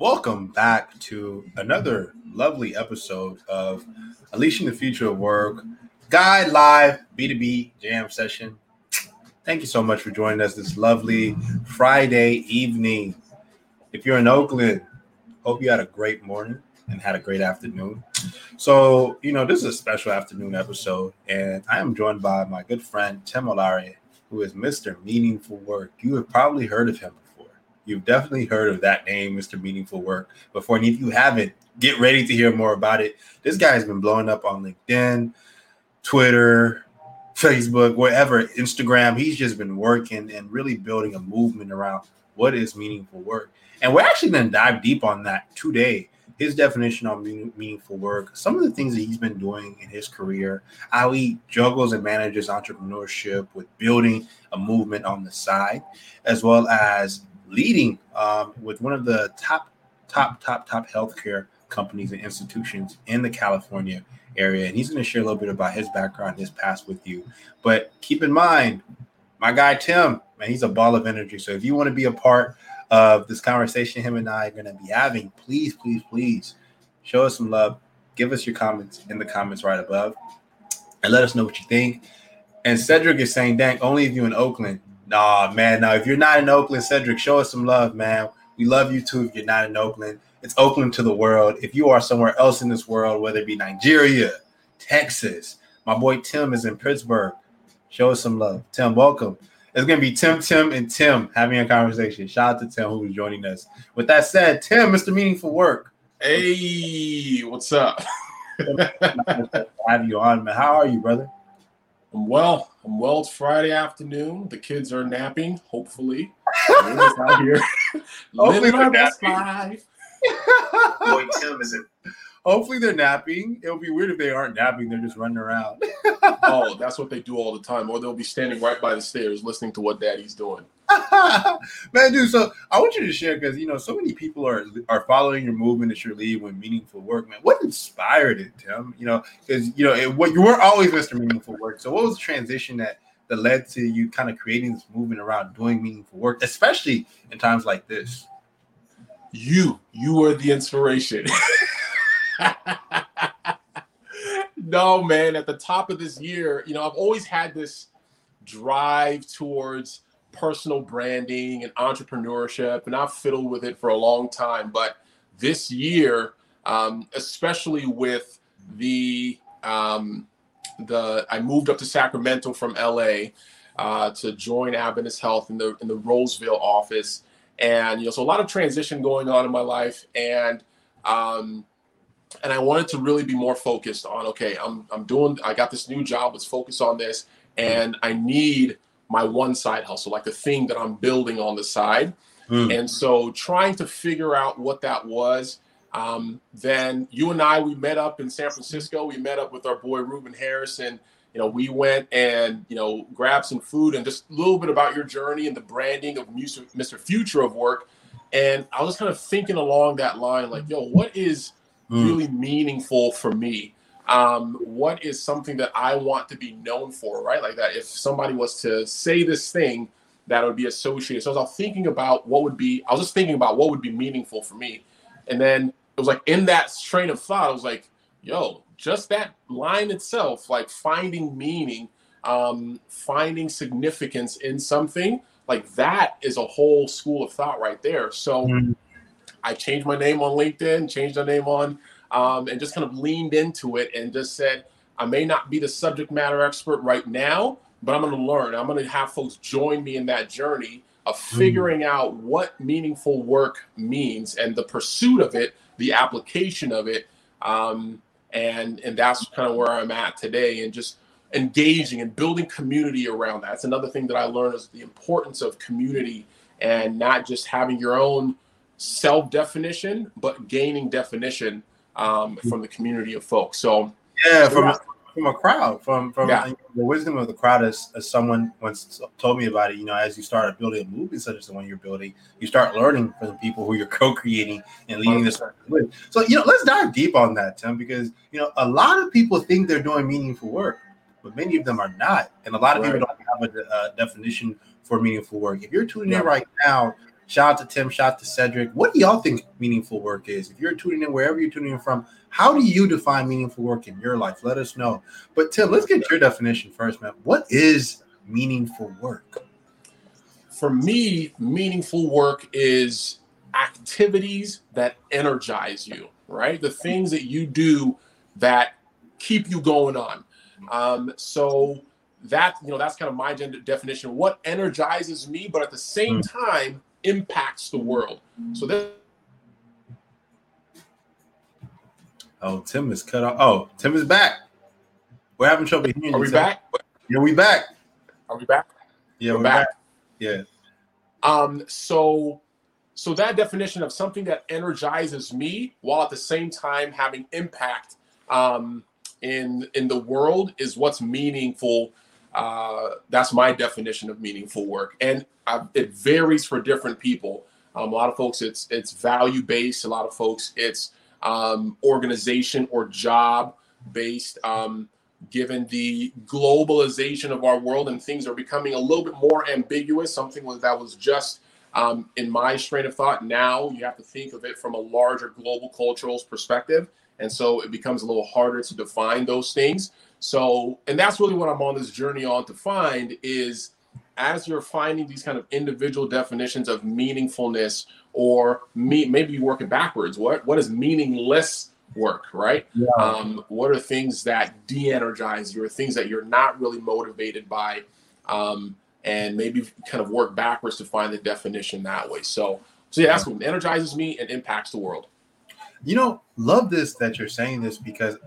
Welcome back to another lovely episode of Unleashing the Future of Work Guide Live B2B Jam Session. Thank you so much for joining us this lovely Friday evening. If you're in Oakland, hope you had a great morning and had a great afternoon. So, you know, this is a special afternoon episode, and I am joined by my good friend Tim Olaore, who is Mr. Meaningful Work. You have probably heard of him. You've definitely heard of that name, Mr. Meaningful Work, before. And if you haven't, get ready to hear more about it. This guy has been blowing up on LinkedIn, Twitter, Facebook, wherever, Instagram. He's just been working and really building a movement around what is meaningful work. And we're actually going to dive deep on that today his definition on meaningful work, some of the things that he's been doing in his career, how he juggles and manages entrepreneurship with building a movement on the side, as well as leading um, with one of the top, top, top, top healthcare companies and institutions in the California area. And he's going to share a little bit about his background, his past with you. But keep in mind, my guy Tim, man, he's a ball of energy. So if you want to be a part of this conversation him and I are going to be having, please, please, please show us some love. Give us your comments in the comments right above and let us know what you think. And Cedric is saying, dang, only if you're in Oakland. Nah, man. Now, if you're not in Oakland, Cedric, show us some love, man. We love you too if you're not in Oakland. It's Oakland to the world. If you are somewhere else in this world, whether it be Nigeria, Texas, my boy Tim is in Pittsburgh. Show us some love. Tim, welcome. It's gonna be Tim, Tim, and Tim having a conversation. Shout out to Tim who's joining us. With that said, Tim, Mr. Meaningful Work. Hey, what's up? have you on, man. How are you, brother? I'm well. I'm well. It's Friday afternoon. The kids are napping, hopefully. out here living our best life. Boy, Tim is it Hopefully they're napping. It'll be weird if they aren't napping. They're just running around. oh, that's what they do all the time. Or they'll be standing right by the stairs listening to what daddy's doing. Man, dude, so I want you to share because you know so many people are are following your movement at your lead when meaningful work. Man, what inspired it, Tim? You know, because you know it, what you weren't always Mr. Meaningful Work. So what was the transition that that led to you kind of creating this movement around doing meaningful work, especially in times like this? You, you were the inspiration. no, man. At the top of this year, you know, I've always had this drive towards personal branding and entrepreneurship, and I've fiddled with it for a long time. But this year, um, especially with the um, the I moved up to Sacramento from LA uh, to join Adventist Health in the in the Roseville office, and you know, so a lot of transition going on in my life, and um, and I wanted to really be more focused on okay, I'm I'm doing I got this new job, let's focus on this, and I need my one side hustle, like the thing that I'm building on the side. Mm. And so trying to figure out what that was. Um, then you and I we met up in San Francisco. We met up with our boy Ruben Harrison. You know, we went and you know grabbed some food and just a little bit about your journey and the branding of Mr. Future of Work. And I was kind of thinking along that line, like, yo, what is mm. really meaningful for me. Um, what is something that I want to be known for, right? Like that, if somebody was to say this thing, that would be associated. So I was thinking about what would be, I was just thinking about what would be meaningful for me. And then it was like in that train of thought, I was like, yo, just that line itself, like finding meaning, um, finding significance in something, like that is a whole school of thought right there. So mm. I changed my name on LinkedIn, changed my name on, um, and just kind of leaned into it and just said, I may not be the subject matter expert right now, but I'm going to learn. I'm going to have folks join me in that journey of hmm. figuring mm. out what meaningful work means and the pursuit of it, the application of it. Um, and, and that's kind of where I'm at today and just engaging and building community around that. That's another thing that I learned is the importance of community and not just having your own self definition, but gaining definition um, from the community of folks. So yeah, from a, from a crowd, from from yeah. the wisdom of the crowd, as, as someone once told me about it. You know, as you start building a movie such as the one you're building, you start learning from the people who you're co-creating and leading this with. So you know, let's dive deep on that, Tim, because you know a lot of people think they're doing meaningful work, but many of them are not, and a lot of right. people don't have a, a definition for meaningful work. If you're tuning in right now Shout out to Tim, shout out to Cedric. What do y'all think meaningful work is? If you're tuning in wherever you're tuning in from, how do you define meaningful work in your life? Let us know. But Tim, let's get your definition first, man. What is meaningful work? For me, meaningful work is activities that energize you, right? The things that you do that keep you going on. Um, so that you know that's kind of my definition. What energizes me, but at the same hmm. time impacts the world. So that. Oh, Tim is cut off. Oh, Tim is back. We're having trouble hearing. Are we Tim. back? Yeah, we back. Are we back? Yeah, we're, we're back. back. Yeah. Um. So, so that definition of something that energizes me while at the same time having impact um, in in the world is what's meaningful. Uh, that's my definition of meaningful work, and uh, it varies for different people. Um, a lot of folks, it's it's value based. A lot of folks, it's um, organization or job based. Um, given the globalization of our world and things are becoming a little bit more ambiguous, something that was just um, in my strain of thought. Now you have to think of it from a larger global cultural perspective. And so it becomes a little harder to define those things. So, and that's really what I'm on this journey on to find is as you're finding these kind of individual definitions of meaningfulness or me, maybe you work it backwards. What, what is meaningless work, right? Yeah. Um, what are things that de-energize you or things that you're not really motivated by? Um, and maybe kind of work backwards to find the definition that way. So, so yeah, that's what energizes me and impacts the world. You know, love this that you're saying this because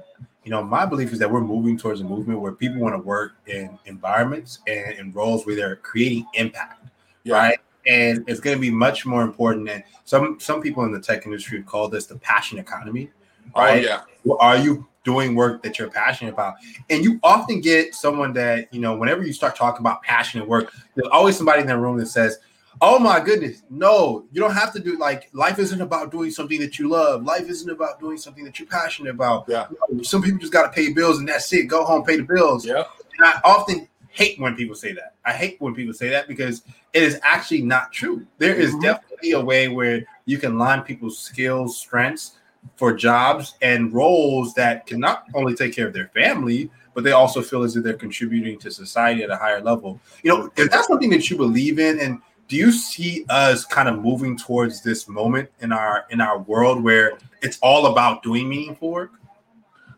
you know my belief is that we're moving towards a movement where people want to work in environments and in roles where they're creating impact, yeah. right? And it's going to be much more important. And some some people in the tech industry call this the passion economy, oh, right? Oh, yeah. Are you doing work that you're passionate about? And you often get someone that you know whenever you start talking about passionate work, there's always somebody in that room that says Oh my goodness. No, you don't have to do like life isn't about doing something that you love. Life isn't about doing something that you're passionate about. Yeah. some people just gotta pay bills and that's it. Go home, pay the bills. Yeah. And I often hate when people say that. I hate when people say that because it is actually not true. There is mm-hmm. definitely a way where you can line people's skills, strengths for jobs and roles that can not only take care of their family, but they also feel as if they're contributing to society at a higher level. You know, if that's something that you believe in and do you see us kind of moving towards this moment in our in our world where it's all about doing meaningful work?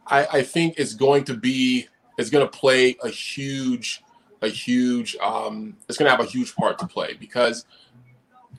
I, I think it's going to be it's going to play a huge a huge um, it's going to have a huge part to play because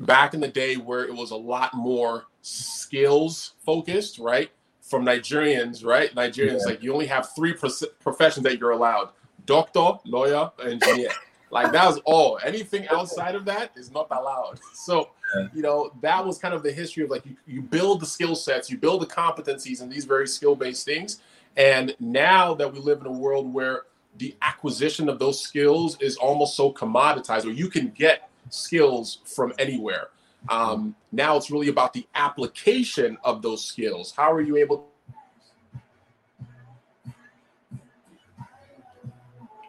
back in the day where it was a lot more skills focused, right? From Nigerians, right? Nigerians, yeah. like you only have three professions that you're allowed: doctor, lawyer, engineer. Like that was all. Anything outside of that is not allowed. So, you know, that was kind of the history of like you, you build the skill sets, you build the competencies and these very skill-based things. And now that we live in a world where the acquisition of those skills is almost so commoditized, where you can get skills from anywhere. Um, now it's really about the application of those skills. How are you able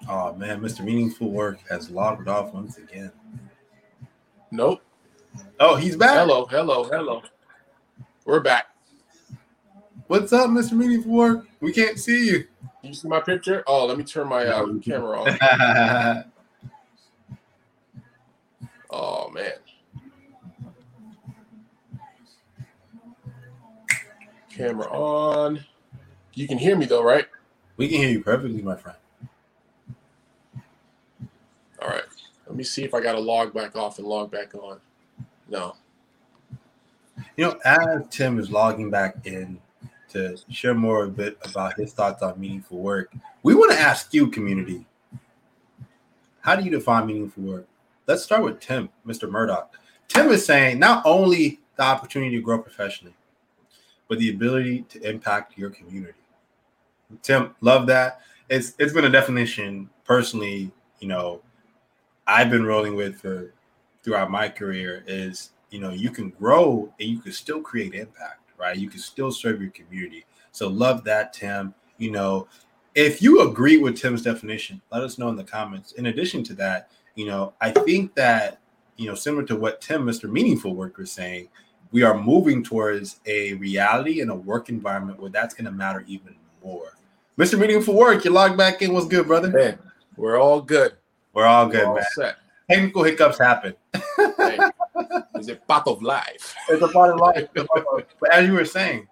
Oh man, Mr. Meaningful Work has logged off once again. Nope. Oh, he's back. Hello, hello, hello. We're back. What's up, Mr. Meaningful Work? We can't see you. You see my picture? Oh, let me turn my uh, camera on. oh man. Camera on. You can hear me though, right? We can hear you perfectly, my friend. All right. Let me see if I got to log back off and log back on. No. You know, as Tim is logging back in to share more a bit about his thoughts on meaningful work, we want to ask you, community, how do you define meaningful work? Let's start with Tim, Mr. Murdoch. Tim is saying not only the opportunity to grow professionally, but the ability to impact your community. Tim, love that. It's it's been a definition personally, you know, I've been rolling with for throughout my career is you know you can grow and you can still create impact, right? You can still serve your community. So love that, Tim. You know, if you agree with Tim's definition, let us know in the comments. In addition to that, you know, I think that you know, similar to what Tim, Mr. Meaningful Worker, is saying, we are moving towards a reality and a work environment where that's going to matter even more. Mr. Meaningful Work, you logged back in. What's good, brother? We're all good. We're all good, we're all man. Set. Technical hiccups happen. hey, it's a part of life. It's a part of life. but as you were saying.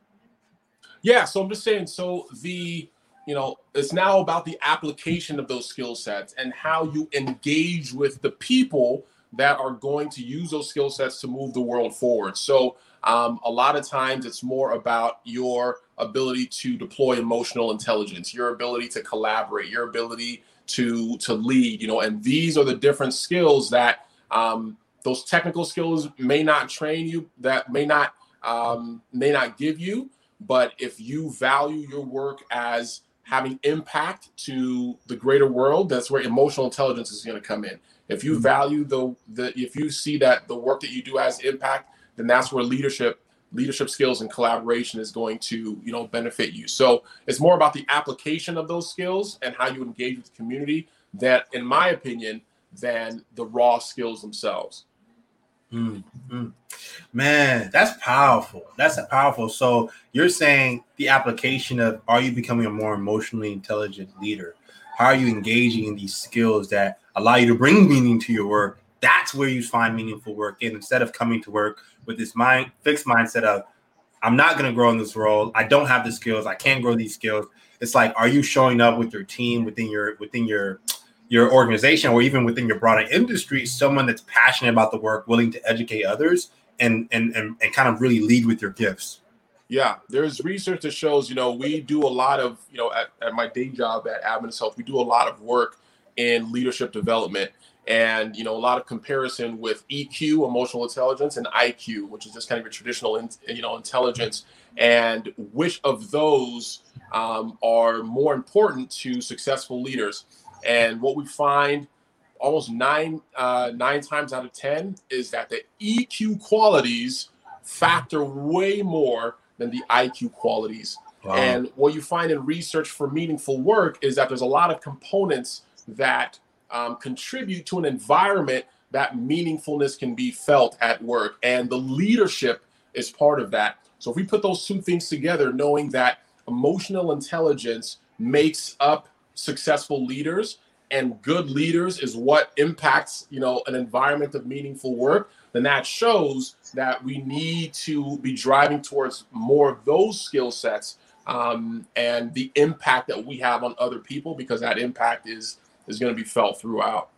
Yeah, so I'm just saying, so the you know, it's now about the application of those skill sets and how you engage with the people that are going to use those skill sets to move the world forward. So, um, a lot of times it's more about your ability to deploy emotional intelligence, your ability to collaborate, your ability to to lead. You know, and these are the different skills that um, those technical skills may not train you, that may not um, may not give you. But if you value your work as having impact to the greater world, that's where emotional intelligence is going to come in. If you mm-hmm. value the the if you see that the work that you do has impact, then that's where leadership leadership skills and collaboration is going to you know benefit you. So it's more about the application of those skills and how you engage with the community that, in my opinion, than the raw skills themselves. Mm-hmm. Man, that's powerful. That's powerful. So you're saying the application of are you becoming a more emotionally intelligent leader? How are you engaging in these skills that allow you to bring meaning to your work? That's where you find meaningful work. And instead of coming to work with this mind fixed mindset of I'm not going to grow in this role. I don't have the skills. I can't grow these skills. It's like, are you showing up with your team within your within your your organization or even within your broader industry, someone that's passionate about the work, willing to educate others and and and, and kind of really lead with your gifts. Yeah, there's research that shows, you know, we do a lot of, you know, at, at my day job at Adventist Health, we do a lot of work in leadership development and, you know, a lot of comparison with EQ, emotional intelligence, and IQ, which is just kind of a traditional, you know, intelligence, and which of those um, are more important to successful leaders. And what we find almost nine uh, nine times out of ten is that the EQ qualities factor way more than the IQ qualities. Wow. And what you find in research for meaningful work is that there's a lot of components that um, contribute to an environment that meaningfulness can be felt at work, and the leadership is part of that. So if we put those two things together, knowing that emotional intelligence makes up successful leaders and good leaders is what impacts you know an environment of meaningful work then that shows that we need to be driving towards more of those skill sets um, and the impact that we have on other people because that impact is is going to be felt throughout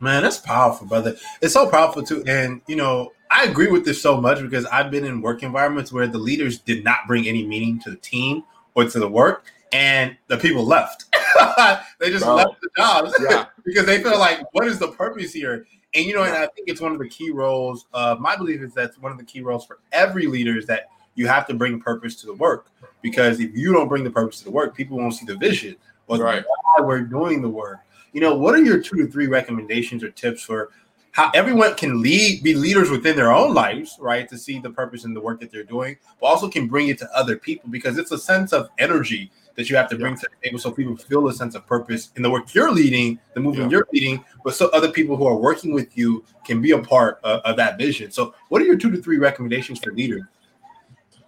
man that's powerful brother it's so powerful too and you know i agree with this so much because i've been in work environments where the leaders did not bring any meaning to the team or to the work and the people left. they just Bro. left the jobs yeah. because they feel like, what is the purpose here? And you know, and I think it's one of the key roles. Uh, my belief is that's one of the key roles for every leader is that you have to bring purpose to the work. Because if you don't bring the purpose to the work, people won't see the vision or right. why we're doing the work. You know, what are your two to three recommendations or tips for how everyone can lead, be leaders within their own lives, right? To see the purpose in the work that they're doing, but also can bring it to other people because it's a sense of energy that you have to bring yeah. to the table so people feel a sense of purpose in the work you're leading, the movement yeah. you're leading, but so other people who are working with you can be a part of, of that vision. So, what are your two to three recommendations for leaders?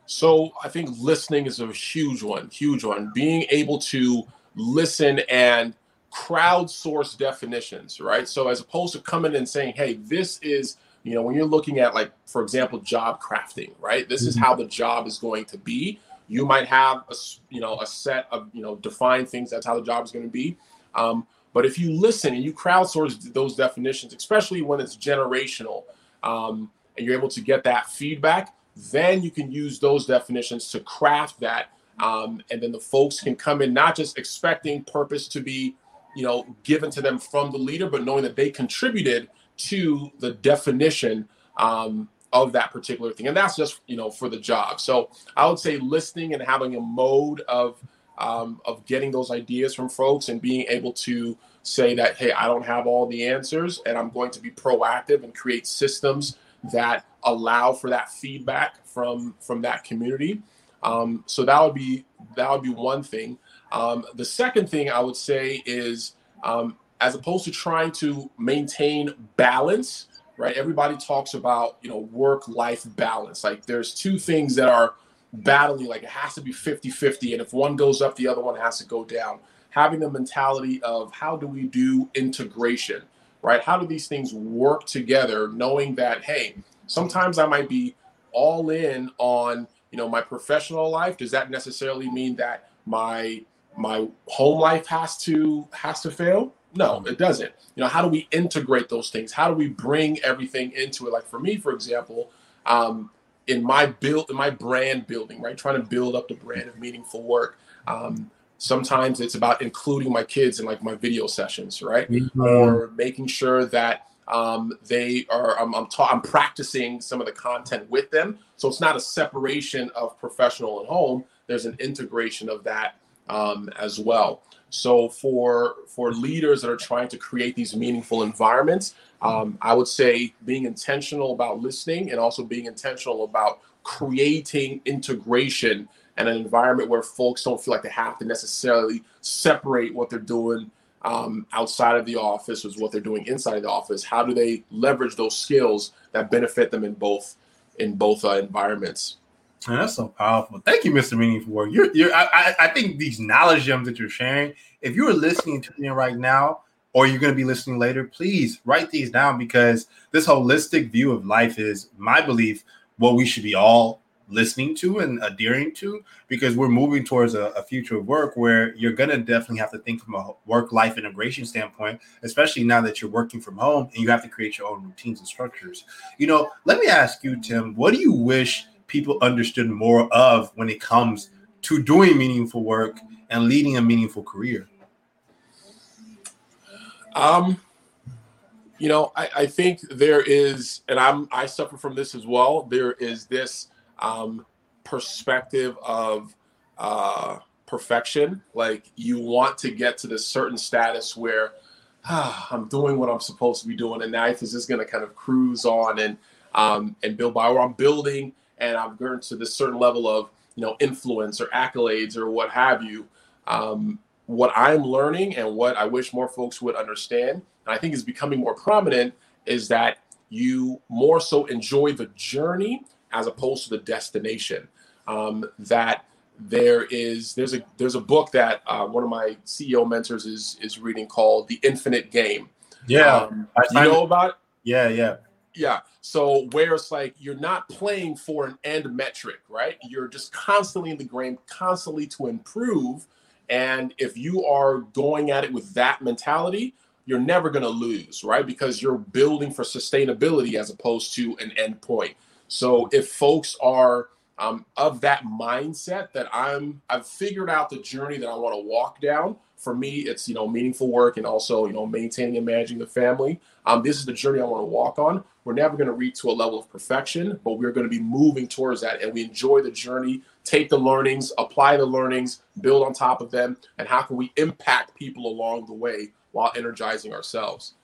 So, I think listening is a huge one, huge one. Being able to listen and crowdsource definitions, right? So, as opposed to coming and saying, hey, this is you know when you're looking at like for example job crafting right this mm-hmm. is how the job is going to be you might have a you know a set of you know defined things. That's how the job is going to be. Um, but if you listen and you crowdsource those definitions, especially when it's generational, um, and you're able to get that feedback, then you can use those definitions to craft that. Um, and then the folks can come in not just expecting purpose to be, you know, given to them from the leader, but knowing that they contributed to the definition um, of that particular thing. And that's just you know for the job. So i would say listening and having a mode of um, of getting those ideas from folks and being able to say that hey i don't have all the answers and i'm going to be proactive and create systems that allow for that feedback from from that community um, so that would be that would be one thing um, the second thing i would say is um, as opposed to trying to maintain balance right? Everybody talks about, you know, work life balance. Like there's two things that are battling, like it has to be 50 50. And if one goes up, the other one has to go down. Having the mentality of how do we do integration, right? How do these things work together, knowing that, hey, sometimes I might be all in on, you know, my professional life. Does that necessarily mean that my my home life has to has to fail? No, it doesn't. You know, how do we integrate those things? How do we bring everything into it? Like for me, for example, um, in my build, in my brand building, right, trying to build up the brand of meaningful work. Um, sometimes it's about including my kids in like my video sessions, right, mm-hmm. or making sure that um, they are. I'm I'm, ta- I'm practicing some of the content with them, so it's not a separation of professional and home. There's an integration of that um, as well. So for for leaders that are trying to create these meaningful environments, um, I would say being intentional about listening and also being intentional about creating integration and an environment where folks don't feel like they have to necessarily separate what they're doing um, outside of the office is what they're doing inside of the office. How do they leverage those skills that benefit them in both in both uh, environments? Man, that's so powerful. Thank you, Mr. Meaningful Work. You're, you're I, I think these knowledge gems that you're sharing, if you are listening to me right now, or you're going to be listening later, please write these down because this holistic view of life is my belief what we should be all listening to and adhering to because we're moving towards a, a future of work where you're going to definitely have to think from a work life integration standpoint, especially now that you're working from home and you have to create your own routines and structures. You know, let me ask you, Tim, what do you wish? people understood more of when it comes to doing meaningful work and leading a meaningful career? Um, you know, I, I think there is, and I'm I suffer from this as well. There is this um, perspective of uh, perfection. Like you want to get to this certain status where ah, I'm doing what I'm supposed to be doing, and life is just going to kind of cruise on and um, and build by. Or I'm building and I've grown to this certain level of you know influence or accolades or what have you. Um, what I'm learning and what I wish more folks would understand, and I think is becoming more prominent, is that you more so enjoy the journey as opposed to the destination. Um, that there is there's a there's a book that uh, one of my CEO mentors is is reading called The Infinite Game. Yeah, um, you know about it? Yeah, yeah. Yeah. So where it's like you're not playing for an end metric, right? You're just constantly in the game, constantly to improve. And if you are going at it with that mentality, you're never going to lose, right? Because you're building for sustainability as opposed to an end point. So if folks are um, of that mindset that I'm, I've figured out the journey that I want to walk down for me, it's you know meaningful work and also you know maintaining and managing the family. Um, this is the journey I want to walk on. We're never going to reach to a level of perfection, but we're going to be moving towards that, and we enjoy the journey. Take the learnings, apply the learnings, build on top of them, and how can we impact people along the way while energizing ourselves?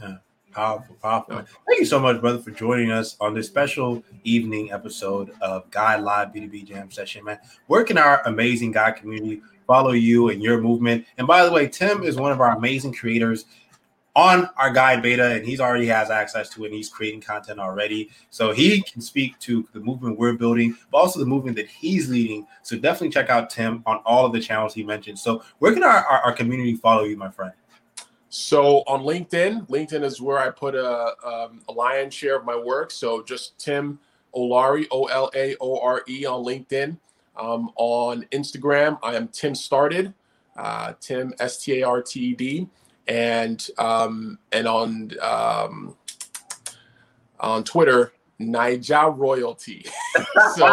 Yeah. Powerful, powerful. Oh. Thank you so much, brother, for joining us on this special evening episode of Guide Live B2B Jam Session, man. Where can our amazing guide community follow you and your movement? And by the way, Tim is one of our amazing creators on our guide beta, and he's already has access to it. And he's creating content already, so he can speak to the movement we're building, but also the movement that he's leading. So definitely check out Tim on all of the channels he mentioned. So where can our, our, our community follow you, my friend? So on LinkedIn, LinkedIn is where I put a, um, a lion's share of my work. So just Tim Olaore, O L A O R E on LinkedIn. Um, on Instagram, I am Tim Started, uh, Tim S T A R T E D, and um, and on um, on Twitter, Naija Royalty. so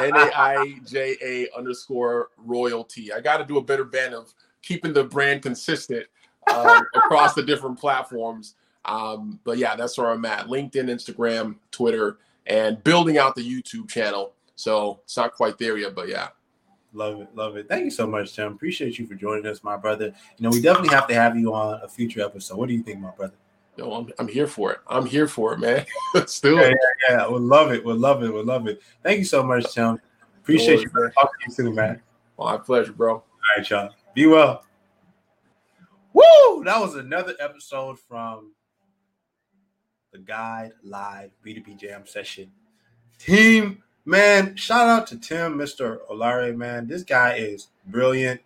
N A I J A underscore royalty. I got to do a better band of keeping the brand consistent um, across the different platforms. Um, but yeah, that's where I'm at. LinkedIn, Instagram, Twitter, and building out the YouTube channel. So it's not quite there yet, but yeah. Love it, love it. Thank you so much, Tim. Appreciate you for joining us, my brother. You know, we definitely have to have you on a future episode. What do you think, my brother? Yo, I'm, I'm here for it. I'm here for it, man. Let's do yeah, it. Yeah, yeah, we'll love it. We'll love it. We'll love it. Thank you so much, Tim. Appreciate you. Man. Talk to you soon, man. My pleasure, bro. All right, y'all. Be well. Woo! That was another episode from the Guide Live B2B Jam session. Team, man, shout out to Tim, Mr. Olaore, man. This guy is brilliant.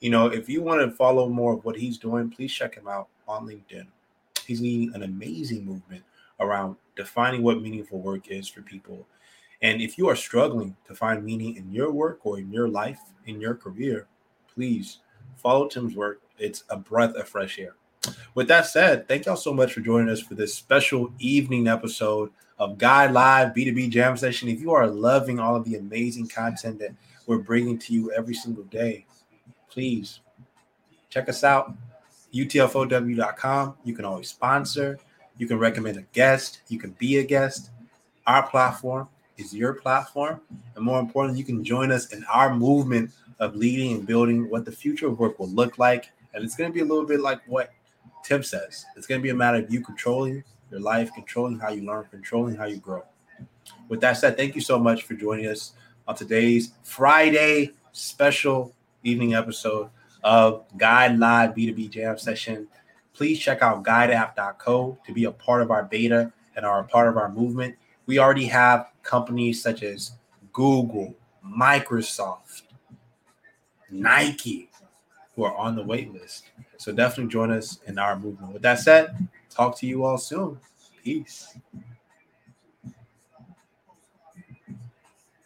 You know, if you want to follow more of what he's doing, please check him out on LinkedIn. He's leading an amazing movement around defining what meaningful work is for people. And if you are struggling to find meaning in your work or in your life, in your career, please follow Tim's work. It's a breath of fresh air. With that said, thank y'all so much for joining us for this special evening episode of Guide Live B2B Jam Session. If you are loving all of the amazing content that we're bringing to you every single day, please check us out utfow.com. You can always sponsor, you can recommend a guest, you can be a guest. Our platform is your platform. And more importantly, you can join us in our movement of leading and building what the future of work will look like. And it's going to be a little bit like what Tim says it's going to be a matter of you controlling your life, controlling how you learn, controlling how you grow. With that said, thank you so much for joining us on today's Friday special evening episode of Guide Live B2B Jam Session. Please check out guideapp.co to be a part of our beta and are a part of our movement. We already have companies such as Google, Microsoft, Nike who are on the wait list. So definitely join us in our movement. With that said, talk to you all soon. Peace.